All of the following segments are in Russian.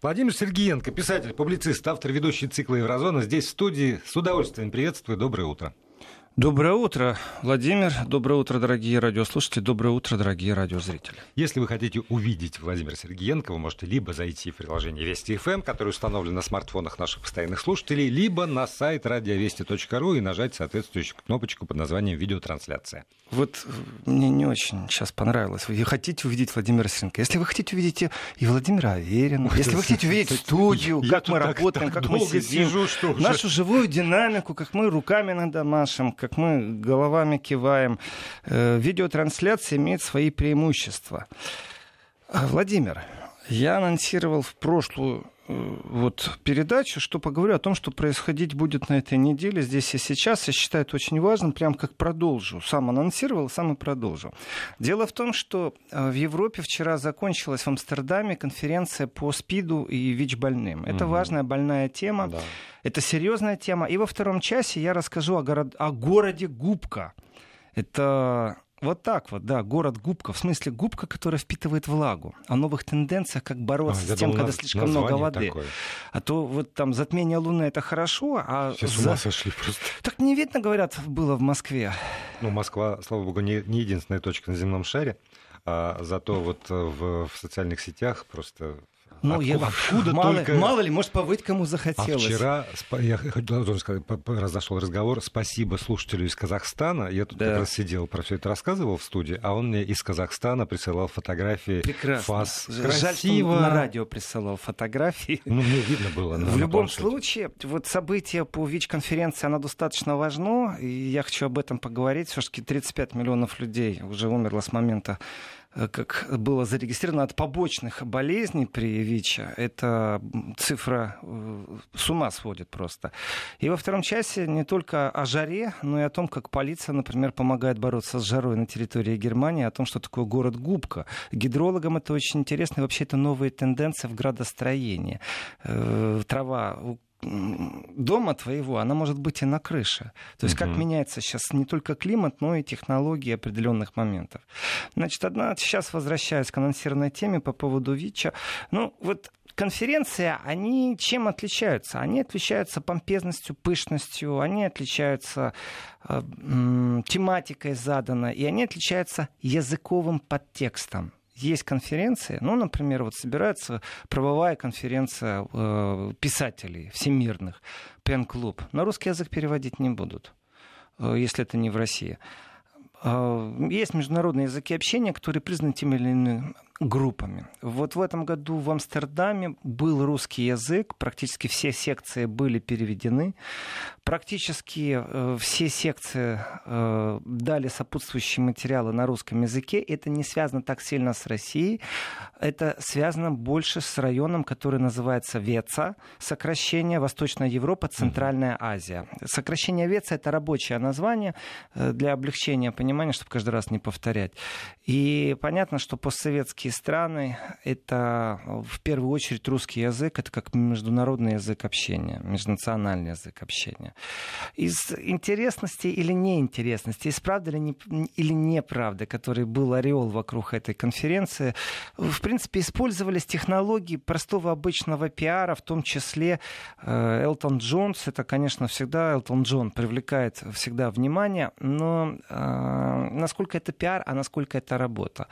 Владимир Сергеенко, писатель, публицист, автор ведущий цикла «Еврозона». Здесь в студии. С удовольствием приветствую. Доброе утро. Доброе утро, Владимир. Доброе утро, дорогие радиослушатели. Доброе утро, дорогие радиозрители. Если вы хотите увидеть Владимира Сергеенко, вы можете либо зайти в приложение Вести ФМ, которое установлено на смартфонах наших постоянных слушателей, либо на сайт радиовести.ру и нажать соответствующую кнопочку под названием «Видеотрансляция». Вот э, мне не очень сейчас понравилось. Вы хотите увидеть Владимира Сергеенко. Если вы хотите увидеть и Владимира Аверина, если вы хотите увидеть студию, как мы работаем, как мы сидим, нашу живую динамику, как мы руками иногда машем, как мы головами киваем. Э, видеотрансляция имеет свои преимущества. А, Владимир, я анонсировал в прошлую вот передачу, что поговорю о том, что происходить будет на этой неделе, здесь и сейчас. Я считаю это очень важным, прям как продолжу. Сам анонсировал, сам и продолжу. Дело в том, что э, в Европе вчера закончилась в Амстердаме конференция по СПИДу и ВИЧ-больным. Это угу. важная больная тема. Да. Это серьезная тема. И во втором часе я расскажу о, город... о городе Губка. Это вот так вот, да, город губка, в смысле губка, которая впитывает влагу, о новых тенденциях, как бороться а, с тем, думал, когда слишком много воды. Такое. А то вот там затмение Луны это хорошо, а... Все с ума сошли просто. Так не видно, говорят, было в Москве. Ну, Москва, слава богу, не, не единственная точка на земном шаре. А зато вот в, в социальных сетях просто ну, откуда, я, откуда мало, только... мало ли, может, повыть кому захотелось. А вчера, я должен сказать, разошел разговор, спасибо слушателю из Казахстана. Я тут да. как раз сидел, про все это рассказывал в студии, а он мне из Казахстана присылал фотографии Прекрасно. фас. Жаль, что он на радио присылал фотографии. Ну, мне видно было. На, в любом случае, вот событие по ВИЧ-конференции, оно достаточно важно, и я хочу об этом поговорить. Все-таки 35 миллионов людей уже умерло с момента как было зарегистрировано от побочных болезней при ВИЧ, это цифра э, с ума сводит просто. И во втором часе не только о жаре, но и о том, как полиция, например, помогает бороться с жарой на территории Германии, о том, что такое город Губка. Гидрологам это очень интересно, и вообще это новые тенденции в градостроении. Э, трава дома твоего, она может быть и на крыше. То есть как меняется сейчас не только климат, но и технологии определенных моментов. Значит, одна, сейчас возвращаюсь к анонсированной теме по поводу ВИЧа. Ну, вот конференции, они чем отличаются? Они отличаются помпезностью, пышностью, они отличаются э, э, тематикой заданной, и они отличаются языковым подтекстом есть конференции, ну, например, вот собирается правовая конференция э, писателей всемирных, пен-клуб. На русский язык переводить не будут, э, если это не в России. Э, есть международные языки общения, которые признаны теми или иными группами. Вот в этом году в Амстердаме был русский язык, практически все секции были переведены, практически э, все секции э, дали сопутствующие материалы на русском языке. Это не связано так сильно с Россией, это связано больше с районом, который называется ВЕЦА, сокращение Восточная Европа, Центральная Азия. Сокращение ВЕЦА это рабочее название э, для облегчения понимания, чтобы каждый раз не повторять. И понятно, что постсоветские такие страны, это в первую очередь русский язык, это как международный язык общения, межнациональный язык общения. Из интересности или неинтересности, из правды или, не, или неправды, который был ореол вокруг этой конференции, в принципе, использовались технологии простого обычного пиара, в том числе э, Элтон Джонс, это, конечно, всегда Элтон Джон привлекает всегда внимание, но э, насколько это пиар, а насколько это работа.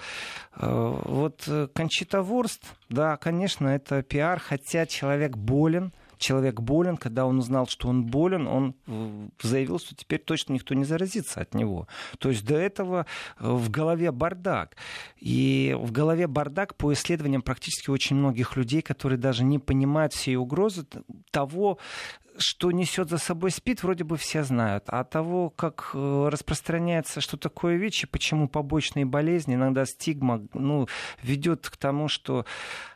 Э, вот э, Кончита Ворст, да, конечно, это пиар, хотя человек болен, человек болен, когда он узнал, что он болен, он э, заявил, что теперь точно никто не заразится от него. То есть до этого э, в голове бардак. И в голове бардак по исследованиям практически очень многих людей, которые даже не понимают всей угрозы того, что несет за собой СПИД, вроде бы все знают. А того, как э, распространяется, что такое ВИЧ и почему побочные болезни, иногда стигма ну, ведет к тому, что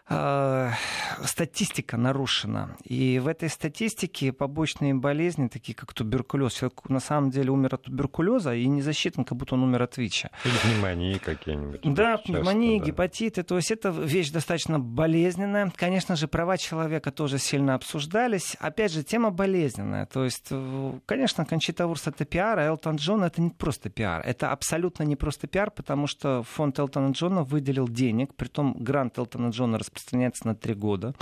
статистика нарушена. И в этой статистике побочные болезни, такие как туберкулез, человек на самом деле умер от туберкулеза и не засчитан, как будто он умер от ВИЧа. Или пневмонии какие-нибудь. Да, пневмонии, да. гепатиты. То есть это вещь достаточно болезненная. Конечно же, права человека тоже сильно обсуждались. Опять же, тема болезненная. То есть, э, конечно, Кончита Вурст это пиар, а Элтон Джон это не просто пиар. Это абсолютно не просто пиар, потому что фонд Элтона Джона выделил денег, притом грант Элтона Джона распространяется на три года.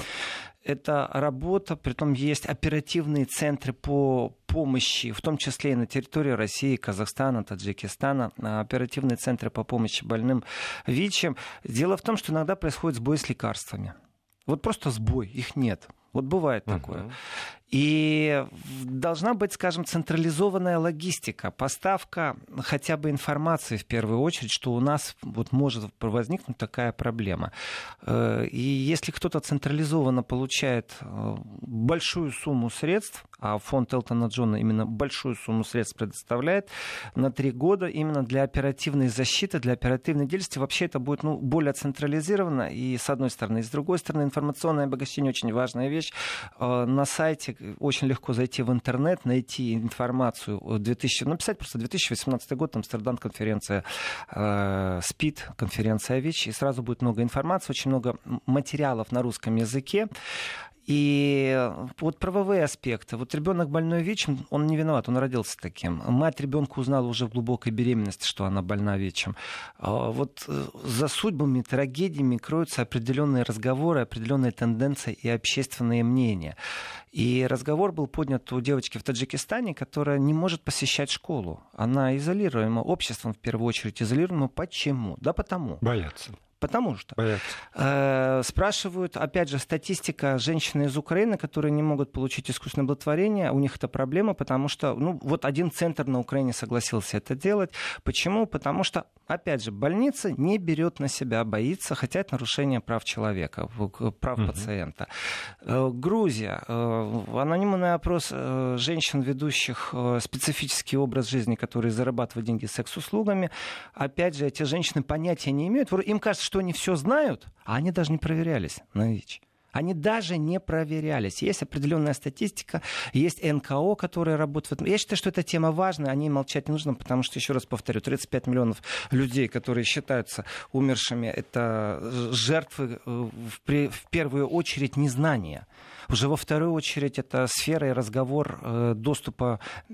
Это работа, при том есть оперативные центры по помощи, в том числе и на территории России, Казахстана, Таджикистана, а, оперативные центры по помощи больным ВИЧем. Дело в том, что иногда происходит сбой с лекарствами. Вот просто сбой, их нет. Вот бывает такое. И должна быть, скажем, централизованная логистика, поставка хотя бы информации в первую очередь, что у нас вот может возникнуть такая проблема. Э, и если кто-то централизованно получает э, большую сумму средств, а фонд Элтона Джона именно большую сумму средств предоставляет на три года именно для оперативной защиты, для оперативной деятельности, вообще это будет ну, более централизировано. И с одной стороны, и с другой стороны, информационное обогащение очень важная вещь. Э, на сайте очень легко зайти в интернет, найти информацию. 2000, написать просто 2018 год, Амстердам конференция э, СПИД, конференция ВИЧ, и сразу будет много информации, очень много материалов на русском языке. И вот правовые аспекты. Вот ребенок больной ВИЧем, он не виноват, он родился таким. Мать ребенка узнала уже в глубокой беременности, что она больна ВИЧем. А вот э, за судьбами, трагедиями кроются определенные разговоры, определенные тенденции и общественные мнения. И разговор был поднят у девочки в Таджикистане, которая не может посещать школу. Она изолируема обществом, в первую очередь, изолируема. Почему? Да потому. Боятся. Потому что э, спрашивают, опять же, статистика женщин из Украины, которые не могут получить искусственное благотворение, у них это проблема, потому что, ну, вот один центр на Украине согласился это делать. Почему? Потому что, опять же, больница не берет на себя, боится, хотя это нарушение прав человека, прав угу. пациента. Э, Грузия. Э, анонимный опрос э, женщин, ведущих э, специфический образ жизни, которые зарабатывают деньги секс-услугами. Опять же, эти женщины понятия не имеют. Им кажется, что они все знают, а они даже не проверялись на ВИЧ. Они даже не проверялись. Есть определенная статистика, есть НКО, которые работают. Я считаю, что эта тема важная, о ней молчать не нужно, потому что, еще раз повторю, 35 миллионов людей, которые считаются умершими, это жертвы э, в, в первую очередь незнания. Уже во вторую очередь это сфера и разговор э, доступа э,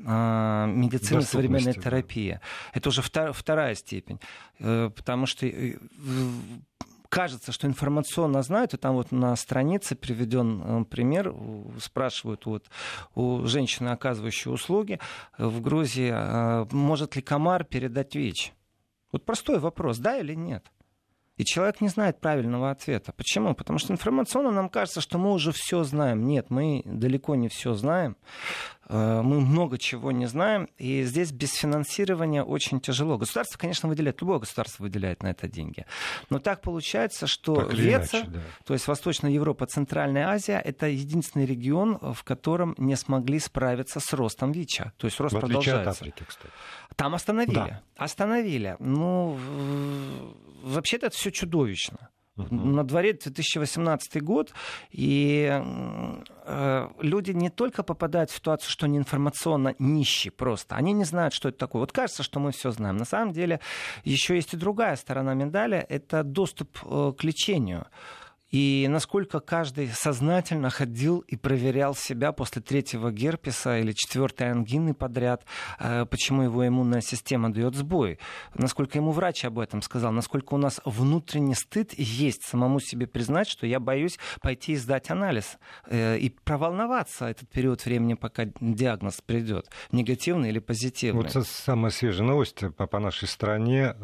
медицины современной терапии. Это уже вторая степень. Потому что кажется, что информационно знают, и там вот на странице приведен э, пример, спрашивают вот у женщины, оказывающей услуги в Грузии, а, может ли комар передать ВИЧ? Вот простой вопрос, да или нет? И человек не знает правильного ответа. Почему? Потому что информационно нам кажется, что мы уже все знаем. Нет, мы далеко не все знаем. Э, мы много чего не знаем. И здесь без финансирования очень тяжело. Государство, конечно, выделяет, любое государство выделяет на это деньги. Но так получается, что так Веца, иначе, да. то есть Восточная Европа, Центральная Азия, это единственный регион, в котором не смогли справиться с ростом ВИЧа. То есть рост в продолжается. От Африки, кстати. Там остановили. Да. Остановили. Ну, вообще-то это все чудовищно. На дворе 2018 год, и э, люди не только попадают в ситуацию, что они информационно нищие просто, они не знают, что это такое. Вот кажется, что мы все знаем. На самом деле еще есть и другая сторона медали, это доступ э, к лечению и насколько каждый сознательно ходил и проверял себя после третьего герпеса или четвертой ангины подряд, э, почему его иммунная система дает сбой, насколько ему врач об этом сказал, насколько у нас внутренний стыд есть самому себе признать, что я боюсь пойти и сдать анализ э, и проволноваться этот период времени, пока диагноз придет, негативный или позитивный. Вот самая свежая новость по, нашей стране.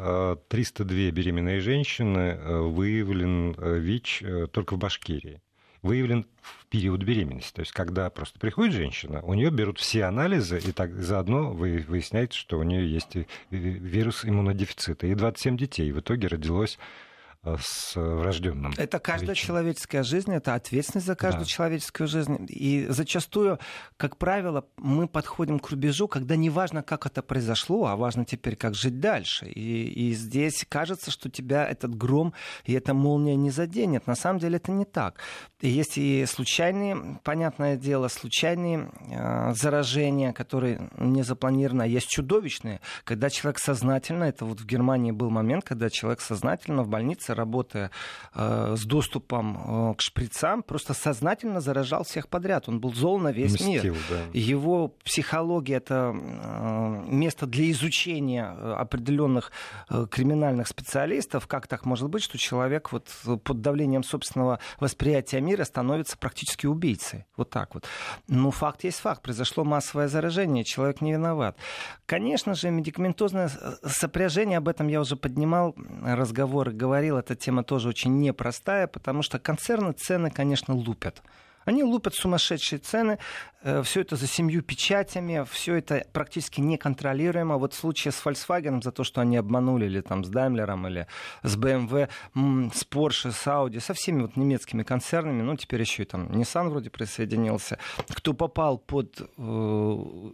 302 э, беременные женщины выявлен ВИЧ только в Башкирии выявлен в период беременности. То есть, когда просто приходит женщина, у нее берут все анализы, и так заодно выясняется, что у нее есть вирус иммунодефицита. И 27 детей в итоге родилось Э, с врожденным. Это каждая ВИЧем. человеческая жизнь, это ответственность за каждую да. человеческую жизнь. И зачастую, как правило, мы подходим к рубежу, когда не важно, как это произошло, а важно теперь, как жить дальше. И, и здесь кажется, что тебя этот гром и эта молния не заденет. На самом деле это не так. И есть и случайные, понятное дело, случайные э, заражения, которые не запланированы, а есть чудовищные, когда человек сознательно, это вот в Германии был момент, когда человек сознательно в больнице месяца, работая э, с доступом э, к шприцам, просто сознательно заражал всех подряд. Он был зол на весь Мстил, мир. Да. Его психология — это э, место для изучения э, определенных э, криминальных специалистов. Как так может быть, что человек вот под давлением собственного восприятия мира становится практически убийцей? Вот так вот. Ну, факт есть факт. Произошло массовое заражение, человек не виноват. Конечно же, медикаментозное сопряжение, об этом я уже поднимал разговоры, говорил, эта тема тоже очень непростая, потому что концерны цены, конечно, лупят. Они лупят сумасшедшие цены, э, все это за семью печатями, все это практически неконтролируемо. Вот в случае с Volkswagen за то, что они обманули или там с Daimler, или с BMW, с Porsche, с Audi, со всеми вот немецкими концернами, ну теперь еще и там Nissan вроде присоединился, кто попал под э,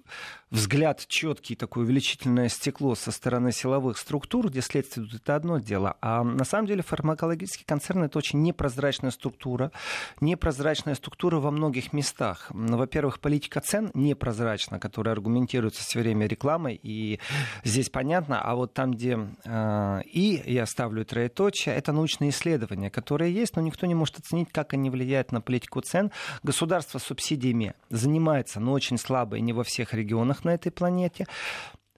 взгляд четкий, такое увеличительное стекло со стороны силовых структур, где следствие идут, это одно дело. А на самом деле фармакологический концерн это очень непрозрачная структура, непрозрачная структура во многих местах. Во-первых, политика цен непрозрачна, которая аргументируется все время рекламой, и здесь понятно, а вот там, где э, и я ставлю троеточие, это научные исследования, которые есть, но никто не может оценить, как они влияют на политику цен. Государство субсидиями занимается, но очень слабо и не во всех регионах на этой планете.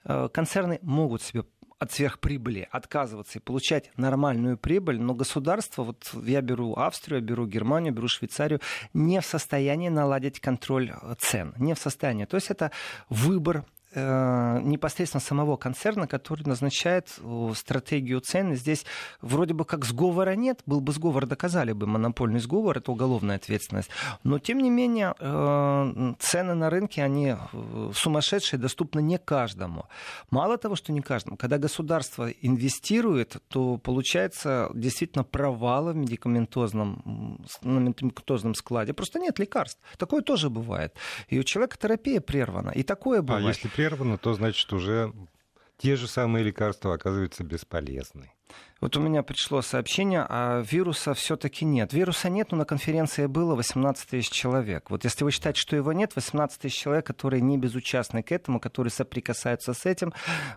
Э, концерны могут себе от сверхприбыли отказываться и получать нормальную прибыль, но государство, вот я беру Австрию, беру Германию, беру Швейцарию, не в состоянии наладить контроль цен, не в состоянии. То есть это выбор Э, непосредственно самого концерна, который назначает э, стратегию цен. Здесь вроде бы как сговора нет, был бы сговор, доказали бы монопольный сговор, это уголовная ответственность. Но тем не менее э, цены на рынке, они сумасшедшие, доступны не каждому. Мало того, что не каждому, когда государство инвестирует, то получается действительно провалы в медикаментозном, на медикаментозном складе. Просто нет лекарств. Такое тоже бывает. И у человека терапия прервана. И такое а бывает. А если прервано, то значит уже те же самые лекарства оказываются бесполезны. Вот у меня пришло сообщение, а вируса все-таки нет. Вируса нет, но на конференции было 18 тысяч человек. Вот если вы считаете, что его нет, 18 тысяч человек, которые не безучастны к этому, которые соприкасаются с этим.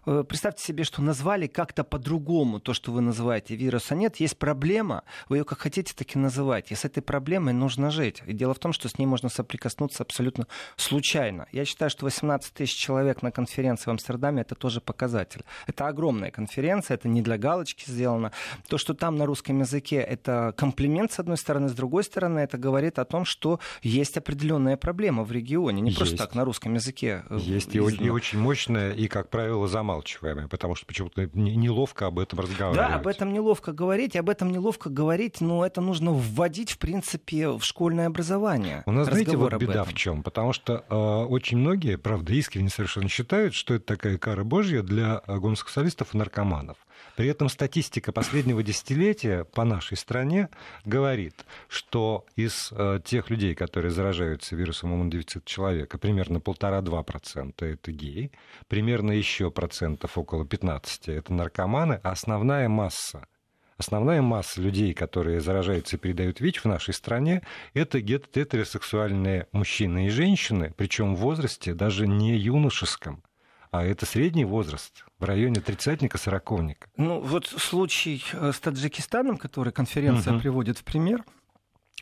Э, представьте себе, что назвали как-то по-другому то, что вы называете вируса нет. Есть проблема, вы ее как хотите, так и называйте. И с этой проблемой нужно жить. И дело в том, что с ней можно соприкоснуться абсолютно случайно. Я считаю, что 18 тысяч человек на конференции в Амстердаме это тоже показатель. Это огромная конференция, это не для галочки сделано сделано. То, что там на русском языке это комплимент, с одной стороны, с другой стороны, это говорит о том, что есть определенная проблема в регионе. Не есть. просто так на русском языке. Э, есть и, и очень мощная, и, как правило, замалчиваемая, потому что почему-то неловко об этом разговаривать. Да, об этом неловко говорить, об этом неловко говорить, но это нужно вводить, в принципе, в школьное образование. У нас, знаете, вот беда в чем? Потому что э, очень многие, правда, искренне совершенно считают, что это такая кара божья для гомосексуалистов и наркоманов. При этом статистика последнего десятилетия по нашей стране говорит, что из э, тех людей, которые заражаются вирусом иммунодефицита человека, примерно полтора-два процента это геи, примерно еще процентов около 15 это наркоманы, а основная масса Основная масса людей, которые заражаются и передают ВИЧ в нашей стране, это гетеросексуальные мужчины и женщины, причем в возрасте даже не юношеском, а это средний возраст, в районе тридцатника-сороковника. Ну, вот случай э, с Таджикистаном, который конференция угу. приводит в пример,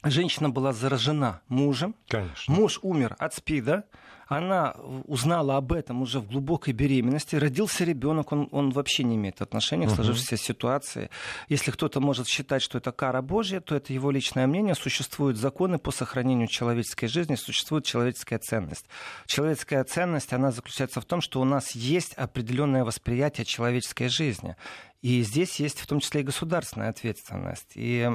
женщина была заражена мужем, Конечно. муж умер от СПИДа, она узнала об этом уже в глубокой беременности, родился ребенок, он, он вообще не имеет отношения к сложившейся угу. ситуации. Если кто-то может считать, что это кара Божья, то это его личное мнение. Существуют законы по сохранению человеческой жизни, существует человеческая ценность. Человеческая ценность, она заключается в том, что у нас есть определенное восприятие человеческой жизни. И здесь есть в том числе и государственная ответственность. И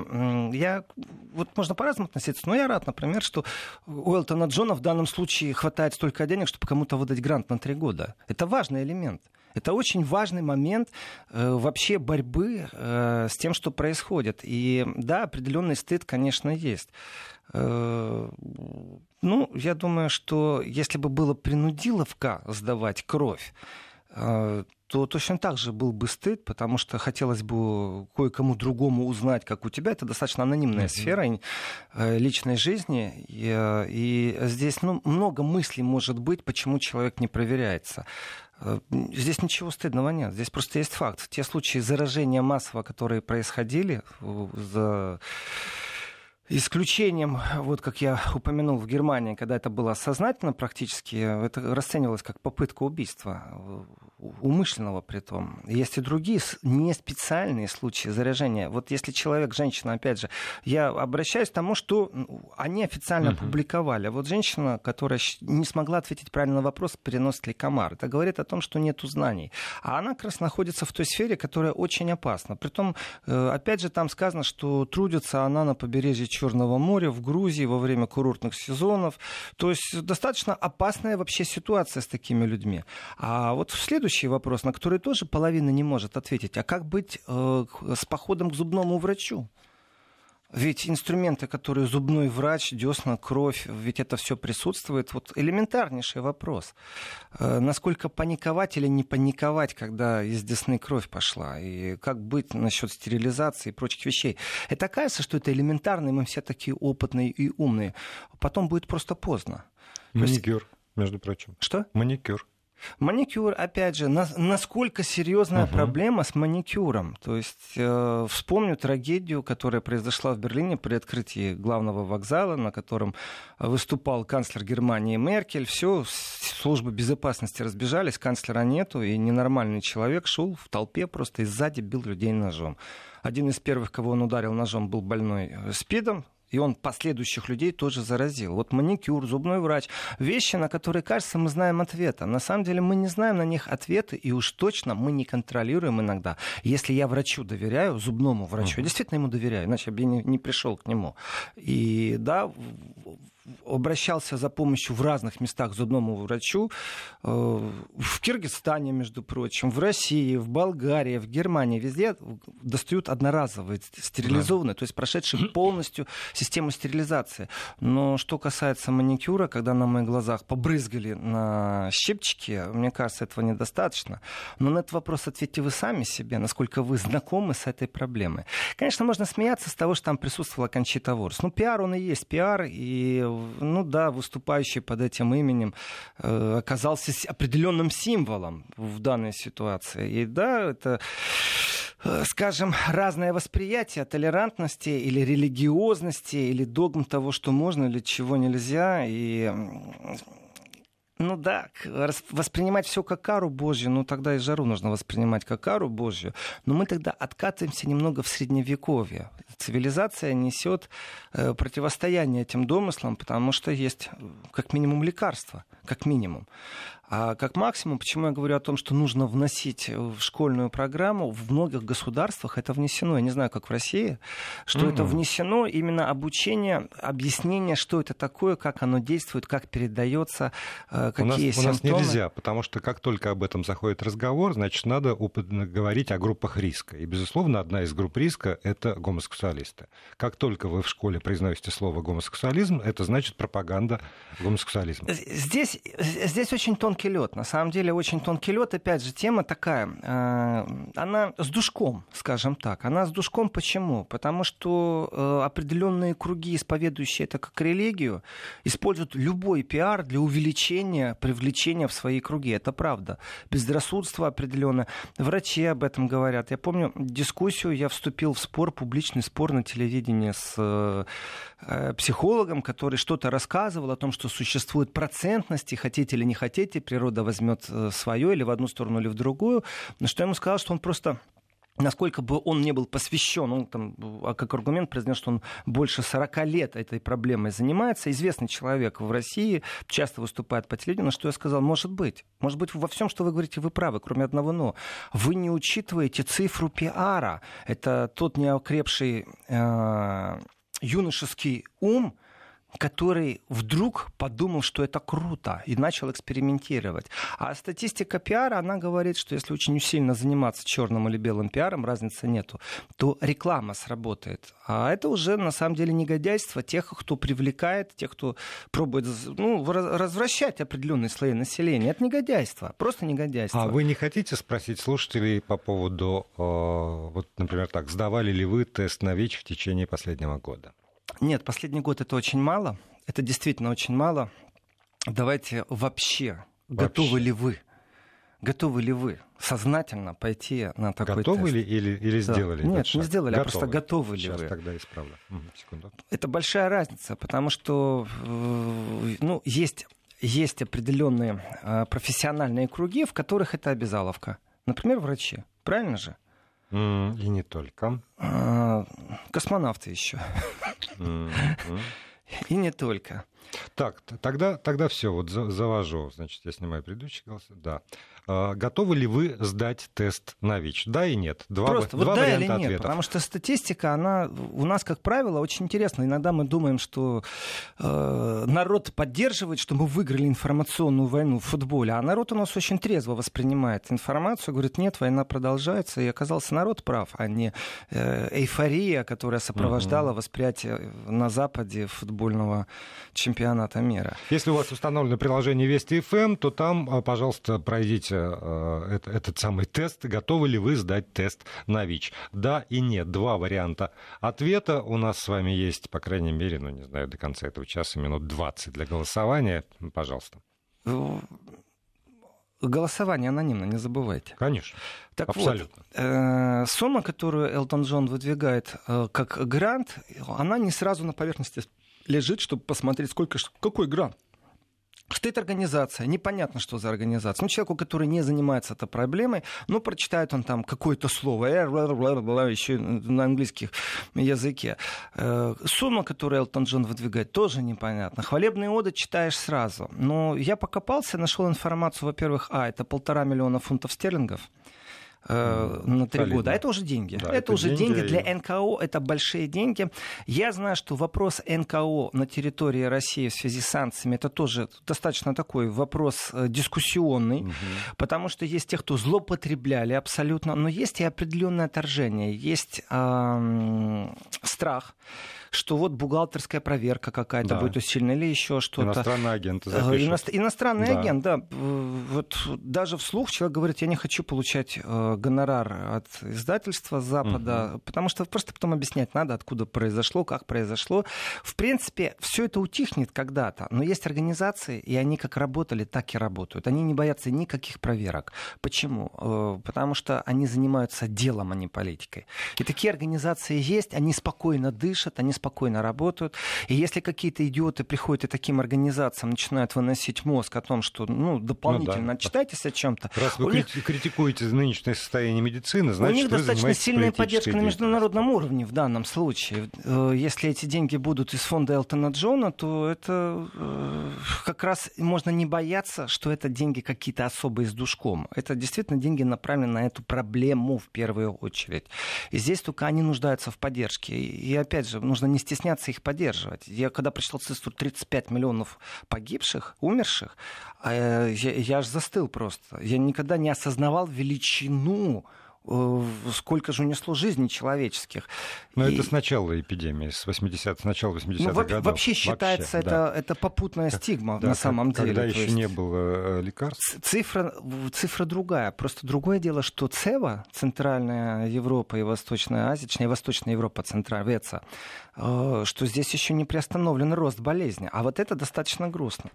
я, вот можно по-разному относиться, но я рад, например, что у Элтона Джона в данном случае хватает столько денег, чтобы кому-то выдать грант на три года. Это важный элемент. Это очень важный момент э, вообще борьбы э, с тем, что происходит. И да, определенный стыд, конечно, есть. Э, ну, я думаю, что если бы было принудиловка сдавать кровь, то точно так же был бы стыд, потому что хотелось бы кое-кому другому узнать, как у тебя. Это достаточно анонимная mm-hmm. сфера э, личной жизни. И, и здесь ну, много мыслей может быть, почему человек не проверяется. Э, здесь ничего стыдного нет. Здесь просто есть факт. Те случаи заражения массового, которые происходили за исключением, вот как я упомянул в Германии, когда это было сознательно практически, это расценивалось как попытка убийства умышленного при том. Есть и другие не специальные случаи заряжения. Вот если человек, женщина, опять же, я обращаюсь к тому, что они официально опубликовали. А вот женщина, которая не смогла ответить правильно на вопрос, переносит ли комар, это говорит о том, что нет знаний. А она как раз находится в той сфере, которая очень опасна. Притом, э, опять же, там сказано, что трудится она на побережье Черного моря, в Грузии, во время курортных сезонов. То есть достаточно опасная вообще ситуация с такими людьми. А вот следующий вопрос, на который тоже половина не может ответить. А как быть э, с походом к зубному врачу? Ведь инструменты, которые зубной врач, десна, кровь, ведь это все присутствует. Вот элементарнейший вопрос. Э, насколько паниковать или не паниковать, когда из десны кровь пошла? И как быть насчет стерилизации и прочих вещей? Это кажется, что это элементарно, мы все такие опытные и умные. Потом будет просто поздно. Маникюр, между прочим. Что? Маникюр. Маникюр, опять же, на, насколько серьезная uh-huh. проблема с маникюром. То есть э, вспомню трагедию, которая произошла в Берлине при открытии главного вокзала, на котором выступал канцлер Германии Меркель. Все, службы безопасности разбежались, канцлера нету, и ненормальный человек шел в толпе просто и сзади бил людей ножом. Один из первых, кого он ударил ножом, был больной э, СПИДом, и он последующих людей тоже заразил. Вот маникюр, зубной врач, вещи, на которые, кажется, мы знаем ответы. На самом деле мы не знаем на них ответы, и уж точно мы не контролируем иногда. Если я врачу доверяю, зубному врачу, uh-huh. я действительно ему доверяю, иначе я бы не, не пришел к нему. И да, обращался за помощью в разных местах к зубному врачу. Э, в Киргизстане, между прочим, в России, в Болгарии, в Германии, везде достают одноразовые, стерилизованные, да. то есть прошедшие полностью систему стерилизации. Но что касается маникюра, когда на моих глазах побрызгали на щипчики, мне кажется, этого недостаточно. Но на этот вопрос ответьте вы сами себе, насколько вы знакомы с этой проблемой. Конечно, можно смеяться с того, что там присутствовала Кончита Ворс. Ну, пиар он и есть пиар, и ну да, выступающий под этим именем э, оказался определенным символом в данной ситуации. И да, это э, скажем, разное восприятие толерантности или религиозности, или догм того, что можно или чего нельзя. И ну да, воспринимать все как кару Божью, ну тогда и жару нужно воспринимать как кару Божью. Но мы тогда откатываемся немного в средневековье. Цивилизация несет э, противостояние этим домыслам, потому что есть как минимум лекарства, как минимум. А как максимум, почему я говорю о том, что нужно вносить в школьную программу, в многих государствах это внесено, я не знаю, как в России, что mm-hmm. это внесено именно обучение, объяснение, что это такое, как оно действует, как передается, э, какие у нас, симптомы. У нас нельзя, потому что как только об этом заходит разговор, значит, надо говорить о группах риска. И, безусловно, одна из групп риска — это гомосексуалисты. Как только вы в школе произносите слово гомосексуализм, это значит пропаганда гомосексуализма. Здесь, здесь очень тонкий тонкий лед. На самом деле очень тонкий лед. Опять же, тема такая, э, она с душком, скажем так. Она с душком почему? Потому что э, определенные круги, исповедующие это как религию, используют любой пиар для увеличения, привлечения в свои круги. Это правда. Безрассудство определенное. Врачи об этом говорят. Я помню дискуссию, я вступил в спор, публичный спор на телевидении с э, психологом, который что-то рассказывал о том, что существует процентности, хотите или не хотите, природа возьмет э, свое или в одну сторону, или в другую. На что я ему сказал, что он просто насколько бы он не был посвящен, он там, а как аргумент произнес, что он больше 40 лет этой проблемой занимается, известный человек в России, часто выступает по телевидению, на что я сказал, может быть, может быть, во всем, что вы говорите, вы правы, кроме одного «но». Вы не учитываете цифру пиара. Это тот неокрепший э, юношеский ум, который вдруг подумал, что это круто, и начал экспериментировать. А статистика пиара, она говорит, что если очень сильно заниматься черным или белым пиаром, разницы нету, то реклама сработает. А это уже на самом деле негодяйство тех, кто привлекает, тех, кто пробует ну, развращать определенные слои населения. Это негодяйство, просто негодяйство. А вы не хотите спросить слушателей по поводу, э, вот, например, так, сдавали ли вы тест на ВИЧ в течение последнего года? Нет, последний год это очень мало. Это действительно очень мало. Давайте вообще, вообще. готовы ли вы? Готовы ли вы сознательно пойти на такой Готовы тест? ли или, или Да. сделали? Нет, шаг? не сделали, а просто готовы ли Сейчас вы? тогда исправлю. Мгм, секунду. Это большая разница, потому что э, ну, есть, есть определенные э, профессиональные круги, в которых это обязаловка. Например, врачи. Правильно же? М, И не только. А, Космонавты еще. М. И не только. Так, тогда, тогда все, вот за- завожу. Значит, я снимаю предыдущий голос. Да. А, готовы ли вы сдать тест на ВИЧ? Да и нет. Два, Просто два вот да или варианта нет, ответов. потому что статистика, она у нас, как правило, очень интересна. Иногда мы думаем, что э, народ поддерживает, что мы выиграли информационную войну в футболе, а народ у нас очень трезво воспринимает информацию, говорит, нет, война продолжается, и оказался народ прав, а не э, эйфория, которая сопровождала восприятие на Западе футбольного чемпионата мира. Если у вас установлено приложение Вести ФМ, то там, а, пожалуйста, пройдите э, это- этот самый тест. Готовы ли вы сдать тест на ВИЧ? Да и нет. Два варианта ответа у нас с вами есть, по крайней мере, ну, не знаю, до конца этого часа, минут 20 для голосования. Пожалуйста. Голосование анонимно, не забывайте. Конечно. Так Абсолютно. вот, э, сумма, которую Элтон Джон выдвигает э, как грант, она не сразу на поверхности лежит, чтобы посмотреть, сколько, какой грант. Стоит организация, непонятно, что за организация. Ну, человеку, который не занимается этой проблемой, ну, прочитает он там какое-то слово, э, бла-бла-бла, еще на английском языке. Э, Сумма, которую Элтон Джон выдвигает, тоже непонятно. Хвалебные оды читаешь сразу. Но я покопался, нашел информацию, во-первых, а, это полтора миллиона фунтов стерлингов э, на три года. А это уже деньги. Да, это, это уже деньги, деньги, для НКО, это большие деньги. Я знаю, что вопрос НКО на территории России в связи с санкциями, это тоже достаточно такой вопрос э, дискуссионный, потому что есть те, кто злоупотребляли абсолютно, но есть и определенное отторжение, есть ам, страх, что вот бухгалтерская проверка какая-то Да. будет усилена или еще что-то. Иностранный агент Э, запишет. иност- Иностранный Да. агент, да. Э, Вот даже вслух человек говорит, я не хочу получать э, гонорар от издательства Запада, потому что просто потом объяснять надо, откуда произошло, как произошло. В принципе, все это утихнет когда-то, но есть организации, и они как работали, так и работают. Они не боятся никаких проверок. Почему? Э, Потому что они занимаются делом, а не политикой. И такие организации есть, они спокойно дышат, они спокойно работают. И если какие-то идиоты приходят и таким организациям начинают выносить мозг о том, что ну, дополнительно да. отчитайтесь о чем-то, Раз вы них, крити- критикуете нынешнее состояние медицины, у значит, них вы достаточно сильная поддержка на международном уровне в данном случае. Э, Если эти деньги будут из фонда Элтона Джона, то это э, как раз можно не бояться, что это деньги какие-то особые с душком. Это действительно деньги направлены на эту проблему в первую очередь. И здесь только они нуждаются в поддержке. И и опять же, нужно не стесняться их поддерживать. Я когда прочитал цифру 35 миллионов погибших, умерших, э, я, я аж застыл просто. Я никогда не осознавал величину э, сколько же унесло жизней человеческих. Но И- это с начала эпидемии, с 80 с начала 80-х ну, во- годов. вообще считается Вообще, это, да. это попутная стигма Да, на самом как- деле. Когда еще есть не было э, лекарств. Цифра, цифра другая. Просто другое дело, что ЦЕВА, Центральная Европа и Восточная Азия, точнее, Восточная Европа, Центральная ВЕЦА, э, что здесь еще не приостановлен рост болезни. А вот это достаточно грустно.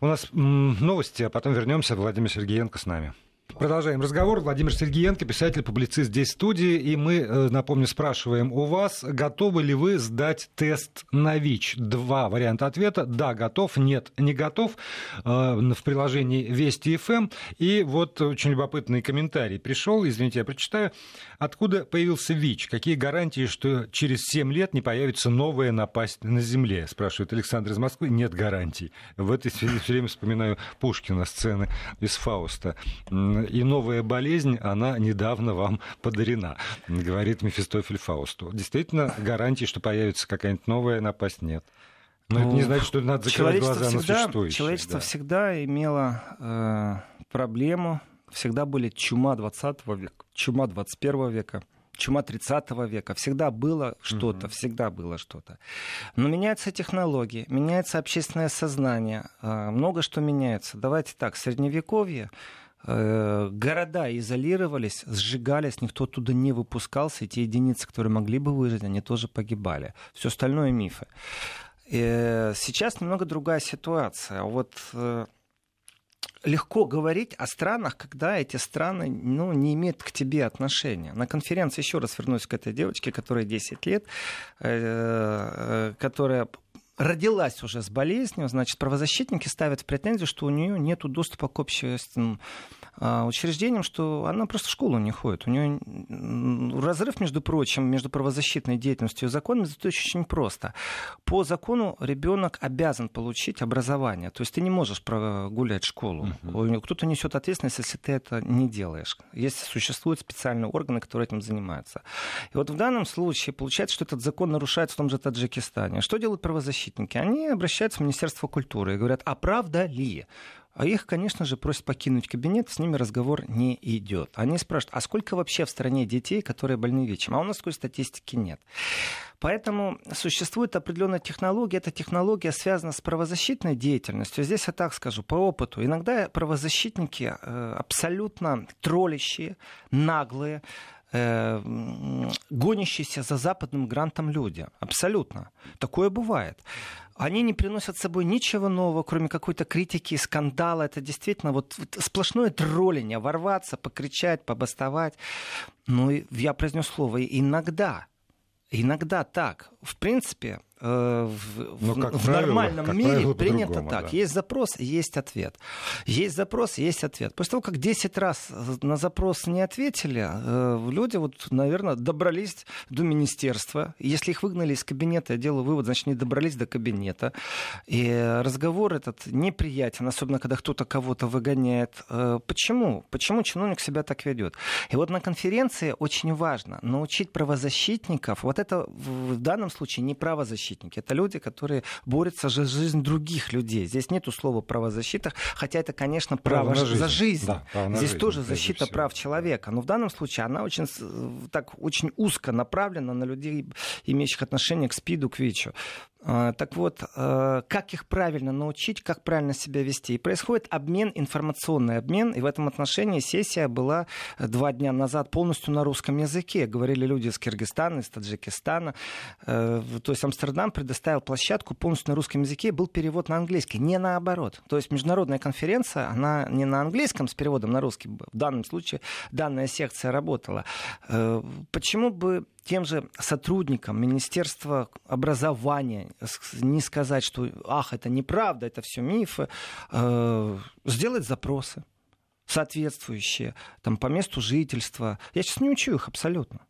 У нас новости, а потом вернемся. Владимир Сергеенко с нами. Продолжаем разговор. Владимир Сергеенко, писатель, публицист здесь в студии. И мы, э, напомню, спрашиваем у вас, готовы ли вы сдать тест на ВИЧ? Два варианта ответа. Да, готов. Нет, не готов. Э, В приложении Вести ФМ. И вот очень любопытный комментарий пришел. Извините, я прочитаю. Откуда появился ВИЧ? Какие гарантии, что через 7 лет не появится новая напасть на Земле? Спрашивает Александр из Москвы. Нет гарантий. В этой связи все время вспоминаю Пушкина, сцены из Фауста. И новая болезнь, она недавно вам подарена, говорит Мефистофель Фаусту. Действительно, гарантий, что появится какая-нибудь новая напасть, нет. Но это не Ну, значит, что надо закрывать глаза на всегда, существующее. человечество да. всегда имело э, проблему, всегда были чума 20 века, чума 21 века, чума 30 века. Всегда было что-то, всегда было что-то. Но меняются технологии, меняется общественное сознание, э, много что меняется. Давайте так, средневековье, города изолировались, сжигались, никто оттуда не выпускался, и те единицы, которые могли бы выжить, они тоже погибали. Все остальное мифы. Э, Сейчас немного другая ситуация. Вот э, легко говорить о странах, когда эти страны ну, не имеют к тебе отношения. На конференции, еще раз вернусь к этой девочке, которой 10 лет, э, которая родилась уже с болезнью, значит, правозащитники ставят в претензию, что у нее нет доступа к общественным а, учреждениям, что она просто в школу не ходит. У нее разрыв, между прочим, между правозащитной деятельностью и законом, это очень просто. По закону ребенок обязан получить образование. То есть ты не можешь прогулять школу. Uh-huh. Кто-то несет ответственность, если ты это не делаешь. Если существуют специальные органы, которые этим занимаются. И вот в данном случае получается, что этот закон нарушается в том же Таджикистане. Что делают правозащитники? Они обращаются в Министерство культуры и говорят, а правда ли, а их, конечно же, просят покинуть кабинет, с ними разговор не идет. Они спрашивают, а сколько вообще в стране детей, которые больны ВИЧем? А у нас такой статистики нет. Поэтому существует определенная технология. Эта технология связана с правозащитной деятельностью. Здесь я так скажу, по опыту. Иногда правозащитники э, абсолютно троллящие, наглые, э, гонящиеся за западным грантом люди. Абсолютно. Такое бывает они не приносят с собой ничего нового, кроме какой-то критики, скандала. Это действительно вот сплошное тролление, ворваться, покричать, побастовать. Ну, я произнес слово «иногда». Иногда так. В принципе, в, Но, как в правило, нормальном как мире правило, принято так. Да. Есть запрос, есть ответ. Есть запрос, есть ответ. После того, как 10 раз на запрос не ответили, э, люди, вот, наверное, добрались до министерства. Если их выгнали из кабинета, я делаю вывод, значит, не добрались до кабинета. И разговор этот неприятен, особенно когда кто-то кого-то выгоняет. Э, почему? Почему чиновник себя так ведет? И вот на конференции очень важно научить правозащитников, вот это в данном случае не правозащитников, правозащитники. Это люди, которые борются за жизнь других людей. Здесь нету слова правозащита, хотя это, конечно, право, право жизнь. за жизнь. Да, право Здесь жизнь, тоже защита всего. прав человека. Но в данном случае она очень, так, очень узко направлена на людей, имеющих отношение к СПИДу, к ВИЧу. А, так вот, а, как их правильно научить, как правильно себя вести? И происходит обмен, информационный обмен, и в этом отношении сессия была два дня назад полностью на русском языке. Говорили люди из Киргизстана, из Таджикистана. Э, то есть Амстердам предоставил площадку полностью на русском языке, был перевод на английский, не наоборот. То есть международная конференция, она не на английском с переводом на русский, в данном случае данная секция работала. Э, почему бы тем же сотрудникам Министерства образования не сказать, что ах, это неправда, это все мифы, э, сделать запросы соответствующие там, по месту жительства. Я сейчас не учу их абсолютно.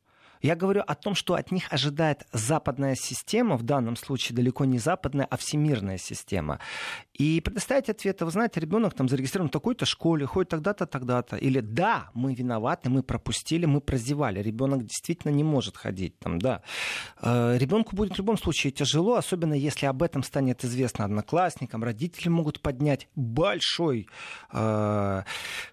Я говорю о том, что от них ожидает западная система, в данном случае далеко не западная, а всемирная система. И предоставить ответы, вы знаете, ребенок там зарегистрирован в такой-то школе, ходит тогда-то, тогда-то. Или да, мы виноваты, мы пропустили, мы прозевали. Ребенок действительно не может ходить там, да. Э, Ребенку будет в любом случае тяжело, особенно если об этом станет известно одноклассникам. Родители могут поднять большой э,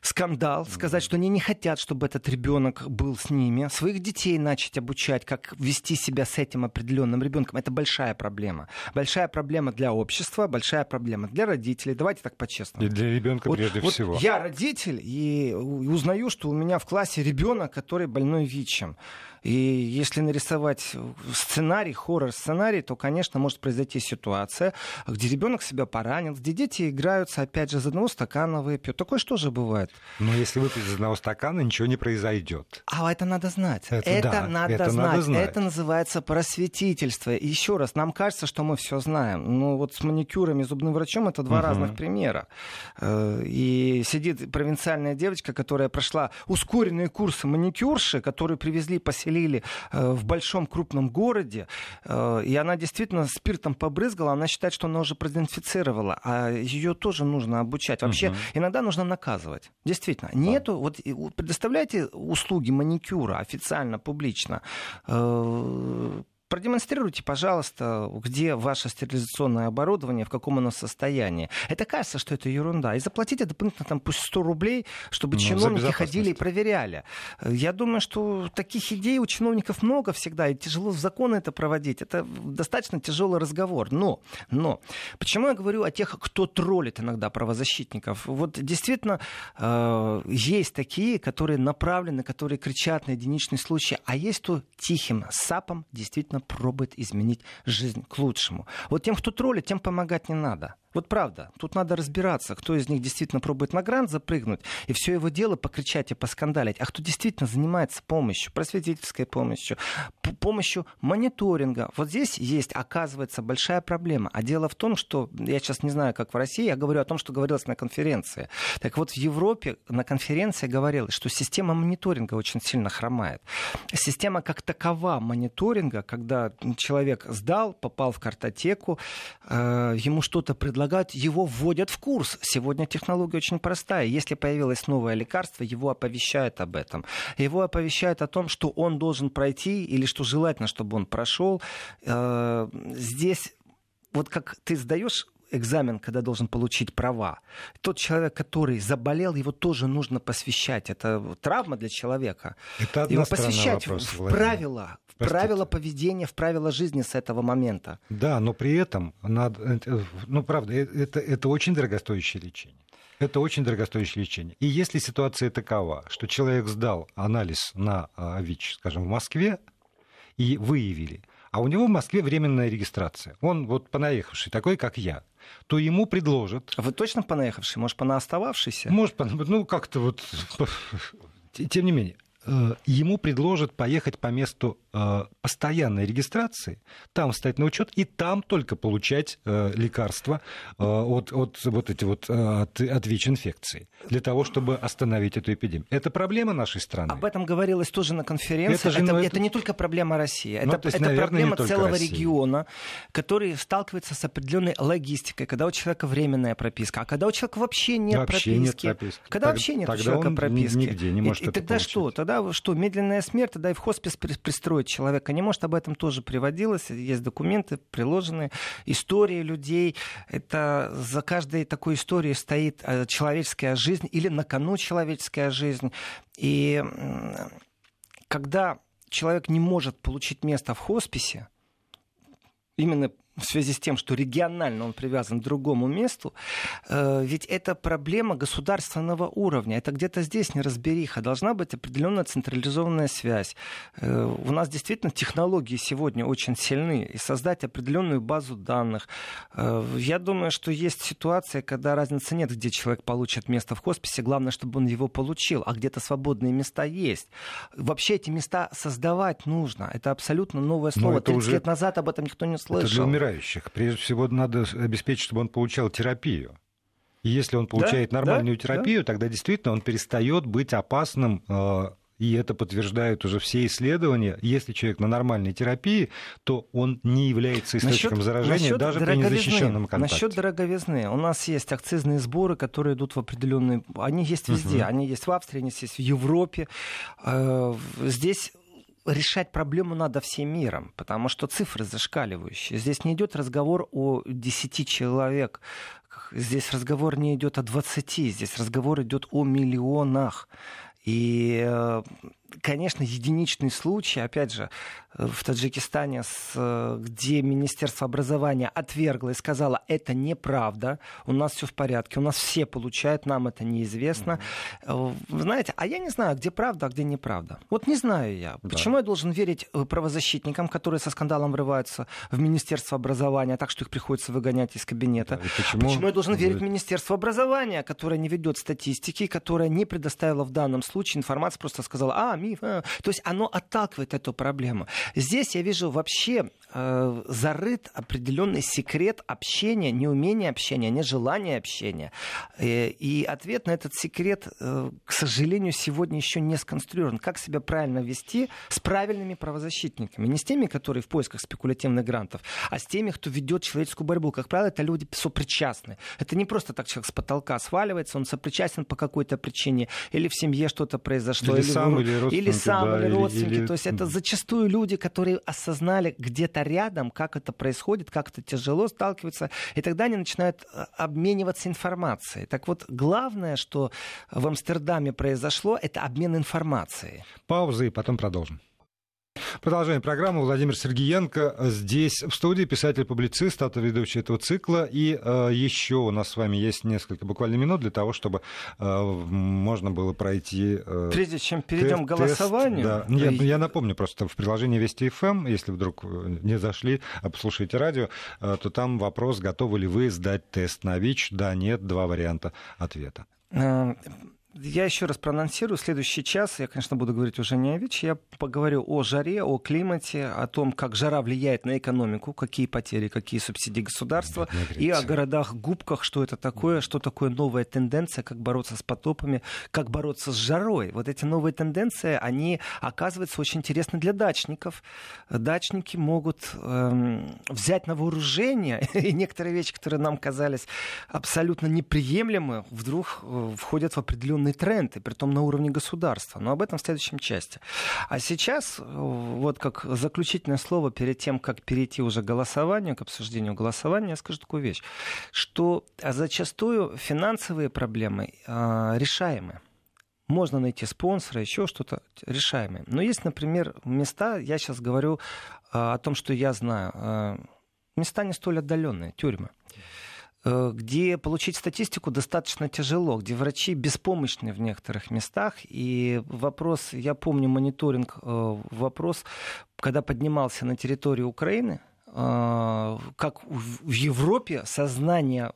скандал, сказать, что они не хотят, чтобы этот ребенок был с ними. Своих детей начать обучать, как вести себя с этим определенным ребенком. Это большая проблема. Большая проблема для общества, большая проблема для родителей. Давайте так по-честному. И для ребенка вот, прежде вот всего. Я родитель и узнаю, что у меня в классе ребенок, который больной ВИЧем. И если нарисовать сценарий, хоррор-сценарий, то, конечно, может произойти ситуация, где ребенок себя поранил, где дети играются, опять же, из одного стакана выпьют. Такое что же бывает? Но если выпить из одного стакана, ничего не произойдет. А это надо знать. Это, это, да, надо, это знать. надо знать. Это называется просветительство. И еще раз, нам кажется, что мы все знаем. Но вот с маникюром и зубным врачом это два угу. разных примера. Э, и сидит провинциальная девочка, которая прошла ускоренные курсы маникюрши, которые привезли по застрелили э, в большом крупном городе, э, и она действительно спиртом побрызгала, она считает, что она уже продезинфицировала, а ее тоже нужно обучать. Вообще, угу. иногда нужно наказывать. Действительно. Нету, вот предоставляйте услуги маникюра официально, публично, э, продемонстрируйте, пожалуйста, где ваше стерилизационное оборудование, в каком оно состоянии. Это кажется, что это ерунда. И заплатите дополнительно там пусть 100 рублей, чтобы ну, чиновники ходили и проверяли. Я думаю, что таких идей у чиновников много всегда, и тяжело в законы это проводить. Это достаточно тяжелый разговор. Но, но, почему я говорю о тех, кто троллит иногда правозащитников? Вот действительно э, есть такие, которые направлены, которые кричат на единичный случай, а есть то тихим сапом действительно пробует изменить жизнь к лучшему. Вот тем, кто троллит, тем помогать не надо. Вот правда. Тут надо разбираться, кто из них действительно пробует на грант запрыгнуть, и все его дело покричать и поскандалить, а кто действительно занимается помощью, просветительской помощью, помощью мониторинга. Вот здесь есть, оказывается, большая проблема. А дело в том, что, я сейчас не знаю, как в России, я говорю о том, что говорилось на конференции. Так вот, в Европе на конференции говорилось, что система мониторинга очень сильно хромает. Система как такова мониторинга, когда человек сдал, попал в картотеку, э, ему что-то предлагают, его вводят в курс. Сегодня технология очень простая. Если появилось новое лекарство, его оповещают об этом. Его оповещают о том, что он должен пройти или что желательно, чтобы он прошел. Э, здесь вот как ты сдаешь экзамен, когда должен получить права. Тот человек, который заболел, его тоже нужно посвящать. Это травма для человека. Это его посвящать вопрос, в правила, в правила поведения, в правила жизни с этого момента. Да, но при этом надо, ну правда, э, это, это очень дорогостоящее лечение. Это очень дорогостоящее лечение. И если ситуация такова, что человек сдал анализ на ВИЧ, скажем, в Москве, и выявили, а у него в Москве временная регистрация. Он вот понаехавший, такой, как я то ему предложат... А вы точно понаехавший? Может, понаостававшийся? Может, ну, как-то вот... Тем не менее, ему предложат поехать по месту э, постоянной регистрации, там встать на учет и там только получать э, лекарства от, от вот эти вот от, от ВИЧ-инфекции для того, чтобы остановить эту эпидемию. Это проблема нашей страны. Об этом говорилось тоже на конференции. Это, же, это, ну, это... это не только проблема России, ну, это, есть, это наверное, проблема целого России. региона, который сталкивается с определенной логистикой, когда у человека временная прописка, а когда у человека вообще нет вообще прописки. Нет прописки. Когда так, вообще нет у человека прописки. Нигде не может и, и тогда получить. что? Тогда что, медленная смерть, тогда и в хоспис пристроить человека не может. Об этом тоже приводилось. Есть документы приложенные, истории людей. Это за каждой такой историей стоит э, человеческая жизнь или на кону человеческая жизнь. И когда человек не может получить место в хосписе, именно в связи с тем, что регионально он привязан к другому месту, э, ведь это проблема государственного уровня. Это где-то здесь неразбериха. Должна быть определенная централизованная связь. Э, у нас действительно технологии сегодня очень сильны. И создать определенную базу данных. Э, я думаю, что есть ситуация, когда разницы нет, где человек получит место в хосписе. Главное, чтобы он его получил. А где-то свободные места есть. Вообще эти места создавать нужно. Это абсолютно новое слово. 30 уже... лет назад об этом никто не слышал умирающих. Прежде всего, надо обеспечить, чтобы он получал терапию. И если он получает да, нормальную да, терапию, да. тогда действительно он перестает быть опасным э, и это подтверждают уже все исследования, если человек на нормальной терапии, то он не является источником насчет, заражения насчет даже при незащищенном контакте. Насчет дороговизны. У нас есть акцизные сборы, которые идут в определенные... Они есть везде. Угу. Они есть в Австрии, они есть в Европе. Э, здесь решать проблему надо всем миром, потому что цифры зашкаливающие. Здесь не идет разговор о 10 человек, здесь разговор не идет о 20, здесь разговор идет о миллионах. И э, конечно, единичный случай, опять же, в Таджикистане, где Министерство образования отвергло и сказало, это неправда, у нас все в порядке, у нас все получают, нам это неизвестно. Mm-hmm. Знаете, а я не знаю, где правда, а где неправда. Вот не знаю я. Да. Почему я должен верить э, правозащитникам, которые со скандалом врываются в Министерство образования, так что их приходится выгонять из кабинета? Да, почему? почему я должен верить в Министерство образования, которое не ведет статистики, которое не предоставило в данном случае информацию, просто сказала, а, миф. А. То есть оно отталкивает эту проблему. Здесь я вижу вообще э, зарыт определенный секрет общения, неумение общения, нежелание общения. Э, и ответ на этот секрет, э, к сожалению, сегодня еще не сконструирован. Как себя правильно вести с правильными правозащитниками? Не с теми, которые в поисках спекулятивных грантов, а с теми, кто ведет человеческую борьбу. Как правило, это люди сопричастны. Это не просто так человек с потолка сваливается, он сопричастен по какой-то причине, или в семье что-то произошло, или, или, сам, или, или сам, да, или родственники. Или... То есть это зачастую люди, которые осознали где-то рядом, как это происходит, как это тяжело сталкиваться, и тогда они начинают э, обмениваться информацией. Так вот, главное, что в Амстердаме произошло, это обмен информацией. Пауза и потом продолжим. Продолжаем программу. Владимир Сергеенко здесь в студии, писатель-публицист, автор-ведущий этого цикла. И э, еще у нас с вами есть несколько буквально минут для того, чтобы э, можно было пройти... Э, Прежде чем перейдем к голосованию... Да. Нет, и... я напомню просто, в приложении Вести ФМ, эм, если вдруг не зашли, а послушаете радио, э, то там вопрос, готовы ли вы сдать тест на ВИЧ. Да, нет, два варианта ответа. Я еще раз проанонсирую. Следующий час я, конечно, буду говорить уже не о ВИЧ. Я поговорю о жаре, о климате, о том, как жара влияет на экономику, какие потери, какие субсидии государства, и о городах-губках, что это такое, что такое новая тенденция, как бороться с потопами, как бороться с жарой. Вот эти новые тенденции, они, оказываются, очень интересны для дачников. Дачники могут эм, взять на вооружение, и некоторые вещи, которые нам казались абсолютно неприемлемы, вдруг э, входят в определенные определенный тренд, и при том на уровне государства. Но об этом в следующем части. А сейчас, вот как заключительное слово перед тем, как перейти уже к голосованию, к обсуждению голосования, я скажу такую вещь, что зачастую финансовые проблемы э, решаемы можно найти спонсора, еще что-то решаемое. Но есть, например, места, я сейчас говорю а, о том, что я знаю, а, места не столь отдаленные, тюрьмы. Э, где получить статистику достаточно тяжело, где врачи беспомощны в некоторых местах. И вопрос, я помню мониторинг, э, вопрос, когда поднимался на территории Украины, э, как в Европе сознание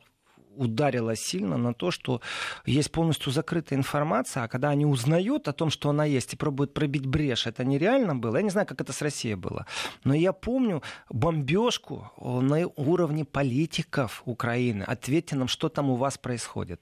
ударила сильно на то, что есть полностью закрытая информация, а когда они узнают о том, что она есть, и пробуют пробить брешь, это нереально было. Я не знаю, как это с Россией было. Но я помню бомбежку на уровне политиков Украины. Ответьте нам, что там у вас происходит.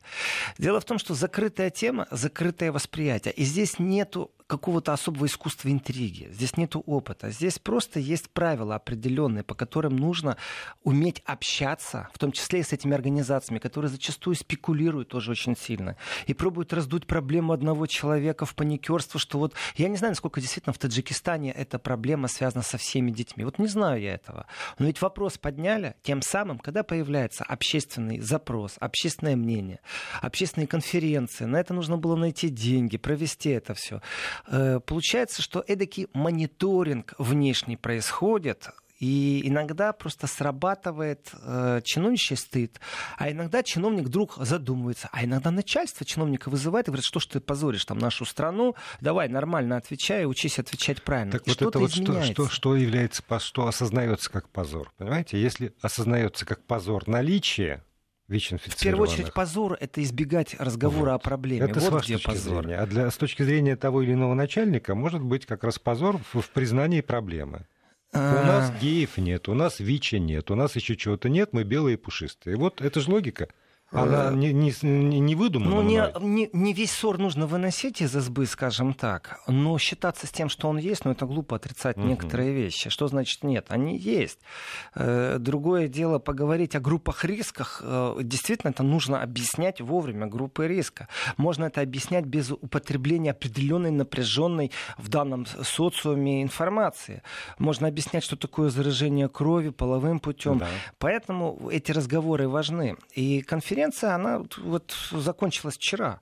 Дело в том, что закрытая тема, закрытое восприятие. И здесь нету какого-то особого искусства интриги. Здесь нет опыта. Здесь просто есть правила определенные, по которым нужно уметь общаться, в том числе и с этими организациями, которые зачастую спекулируют тоже очень сильно и пробуют раздуть проблему одного человека в паникерство, что вот я не знаю, насколько действительно в Таджикистане эта проблема связана со всеми детьми. Вот не знаю я этого. Но ведь вопрос подняли тем самым, когда появляется общественный запрос, общественное мнение, общественные конференции. На это нужно было найти деньги, провести это все. Э, получается, что эдакий мониторинг внешний происходит, и иногда просто срабатывает э, чиновничий стыд, а иногда чиновник вдруг задумывается, а иногда начальство чиновника вызывает и говорит, что ж ты позоришь там нашу страну, давай нормально отвечай, учись отвечать правильно. Так и вот это вот что, что, что является, что осознается как позор, понимаете? Если осознается как позор наличие В первую очередь позор — это избегать разговора вот. о проблеме. Это вот с где позор. Зрения. А для, с точки зрения того или иного начальника может быть как раз позор в, в признании проблемы. У а. нас геев нет, у нас ВИЧа нет, у нас еще чего-то нет, мы белые и пушистые. Вот это же логика. Она не, не, не выдумана. Ну, не, не, не весь ссор нужно выносить из избы, скажем так, но считаться с тем, что он есть, ну, это глупо отрицать угу. некоторые вещи. Что значит нет? Они есть. Э, другое дело поговорить о группах рисках. Э, действительно, это нужно объяснять вовремя, группы риска. Можно это объяснять без употребления определенной напряженной в данном социуме информации. Можно объяснять, что такое заражение крови половым путем. Да. Поэтому эти разговоры важны. И конференция конференция, она вот закончилась вчера.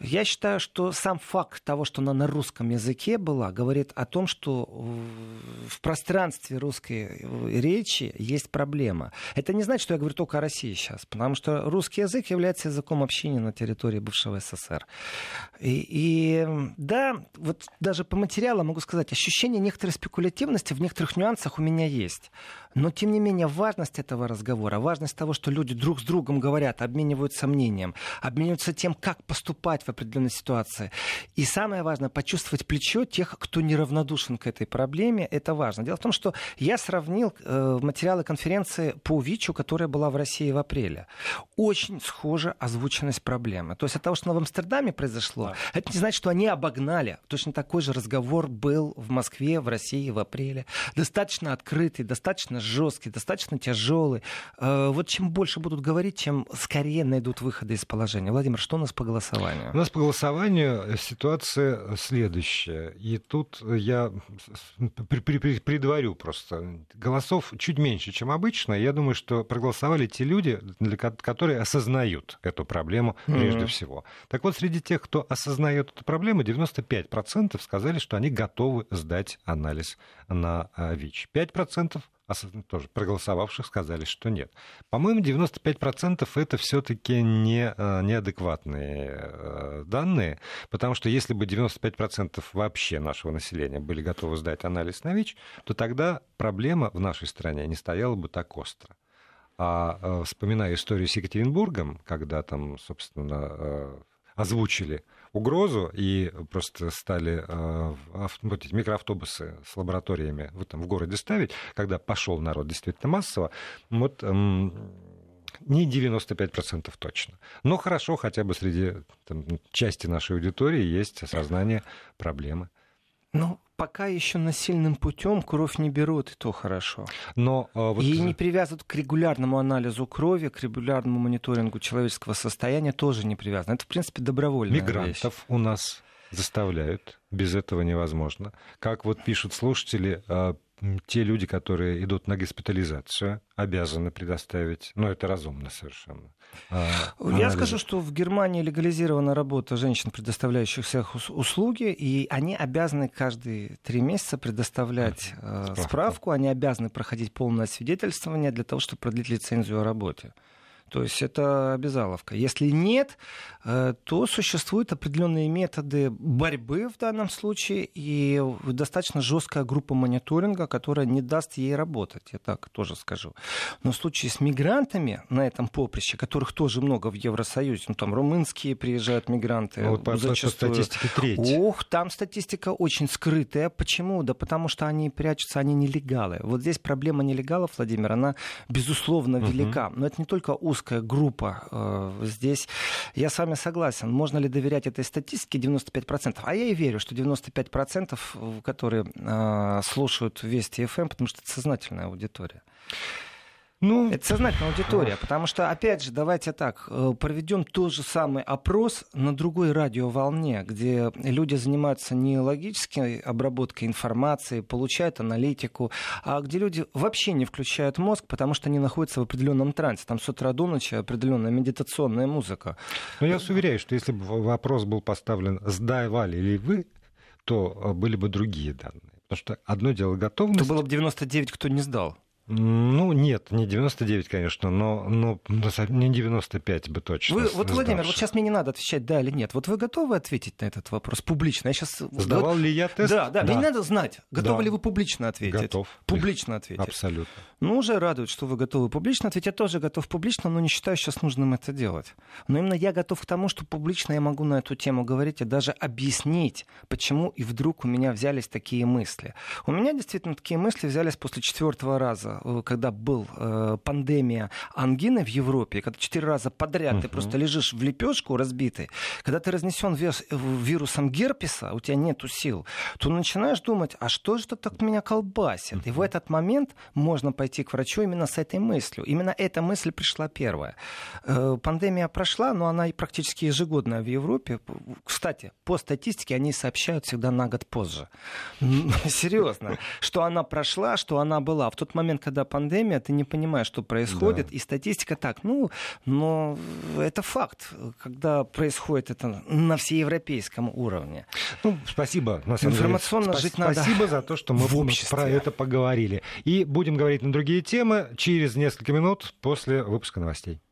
Я считаю, что сам факт того, что она на русском языке была, говорит о том, что в пространстве русской речи есть проблема. Это не значит, что я говорю только о России сейчас, потому что русский язык является языком общения на территории бывшего СССР. И, и да, вот даже по материалам могу сказать, ощущение некоторой спекулятивности в некоторых нюансах у меня есть. Но, тем не менее, важность этого разговора, важность того, что люди друг с другом говорят, обмениваются мнением, обмениваются тем, как поступать в определенной ситуации. И самое важное, почувствовать плечо тех, кто неравнодушен к этой проблеме, это важно. Дело в том, что я сравнил э, материалы конференции по ВИЧу, которая была в России в апреле. Очень схожа озвученность проблемы. То есть от того, что в Амстердаме произошло, да. это не значит, что они обогнали. Точно такой же разговор был в Москве, в России в апреле. Достаточно открытый, достаточно жесткий, достаточно тяжелый. Э, вот чем больше будут говорить, тем скорее найдут выходы из положения. Владимир, что у нас по голосованию? У нас по голосованию ситуация следующая. И тут я предварю просто. Голосов чуть меньше, чем обычно. Я думаю, что проголосовали те люди, которые осознают эту проблему прежде mm-hmm. всего. Так вот, среди тех, кто осознает эту проблему, 95% сказали, что они готовы сдать анализ на ВИЧ. 5% тоже проголосовавших сказали, что нет. По-моему, 95% это все-таки не, э, неадекватные э, данные, потому что если бы 95% вообще нашего населения были готовы сдать анализ на ВИЧ, то тогда проблема в нашей стране не стояла бы так остро. А э, вспоминая историю с Екатеринбургом, когда там, собственно, озвучили угрозу и просто стали э, вот эти микроавтобусы с лабораториями в, там, в городе ставить, когда пошел народ действительно массово, вот эм, не 95% точно. Но хорошо, хотя бы среди там, части нашей аудитории есть осознание проблемы. Ну, пока еще насильным путем кровь не берут, и то хорошо. Но, а, вот... И не привязывают к регулярному анализу крови, к регулярному мониторингу человеческого состояния тоже не привязано. Это, в принципе, добровольная Мигрантов вещь. у нас заставляют, без этого невозможно. Как вот пишут слушатели, а, те люди, которые идут на госпитализацию, обязаны предоставить, ну это разумно совершенно. А, Я скажу, что в Германии легализирована работа женщин, предоставляющих всех услуги, и они обязаны каждые три месяца предоставлять э, справку. справку, они обязаны проходить полное свидетельствование для того, чтобы продлить лицензию о работе. То есть это обязаловка. Если нет, э, то существуют определенные методы борьбы в данном случае и достаточно жесткая группа мониторинга, которая не даст ей работать, я так тоже скажу. Но в случае с мигрантами на этом поприще, которых тоже много в Евросоюзе, ну там румынские приезжают мигранты. Ну, вот зачастую. по статистике треть. Ох, там статистика очень скрытая. Почему? Да потому что они прячутся, они нелегалы. Вот здесь проблема нелегалов, Владимир, она безусловно велика. Угу. Но это не только у узкая группа. Э, здесь я с вами согласен. Можно ли доверять этой статистике 95%? А я и верю, что 95%, э, которые э, слушают Вести ФМ, потому что это сознательная аудитория. Ну, это сознательная аудитория, потому что, опять же, давайте так, э, проведем тот же самый опрос на другой радиоволне, где люди занимаются не логической обработкой информации, получают аналитику, а где люди вообще не включают мозг, потому что они находятся в определенном трансе. Там с утра до ночи определенная медитационная музыка. Но я вас уверяю, что если бы вопрос был поставлен «сдавали ли вы?», то э, были бы другие данные. Потому что одно дело готовность... То было бы 99, кто не сдал. Ну, нет, не 99, конечно, но, но не 95 бы точно. Вы, вот, Владимир, вот сейчас мне не надо отвечать да или нет. Вот вы готовы ответить на этот вопрос публично? Я сейчас... Сдавал вот... ли я тест? Да, да, да, мне не надо знать, готовы да. ли вы публично ответить. Готов. Публично ответить. Абсолютно. Ну, уже радует, что вы готовы публично ответить. Я тоже готов публично, но не считаю сейчас нужным это делать. Но именно я готов к тому, что публично я могу на эту тему говорить и даже объяснить, почему и вдруг у меня взялись такие мысли. У меня действительно такие мысли взялись после четвертого раза, э, когда был э, пандемия ангины в Европе, когда четыре раза подряд uh-huh. ты просто лежишь в лепешку разбитый, когда ты разнесен вирусом герпеса, у тебя нету сил, то начинаешь думать, а что же это так меня колбасит? Uh-huh. И в этот момент можно пойти к врачу именно с этой мыслью. Именно эта мысль пришла первая. Э, пандемия прошла, но она практически ежегодная в Европе. Кстати, по статистике они сообщают всегда на год позже. Серьезно. Что она прошла, что она была. В тот момент, когда пандемия ты не понимаешь, что происходит, и статистика так, ну, но это факт, когда происходит это на всеевропейском уровне. Ну, спасибо. На самом Информационно деле. жить надо Спасибо за то, что мы в обществе. про это поговорили. И будем говорить на другие темы через несколько минут после выпуска новостей.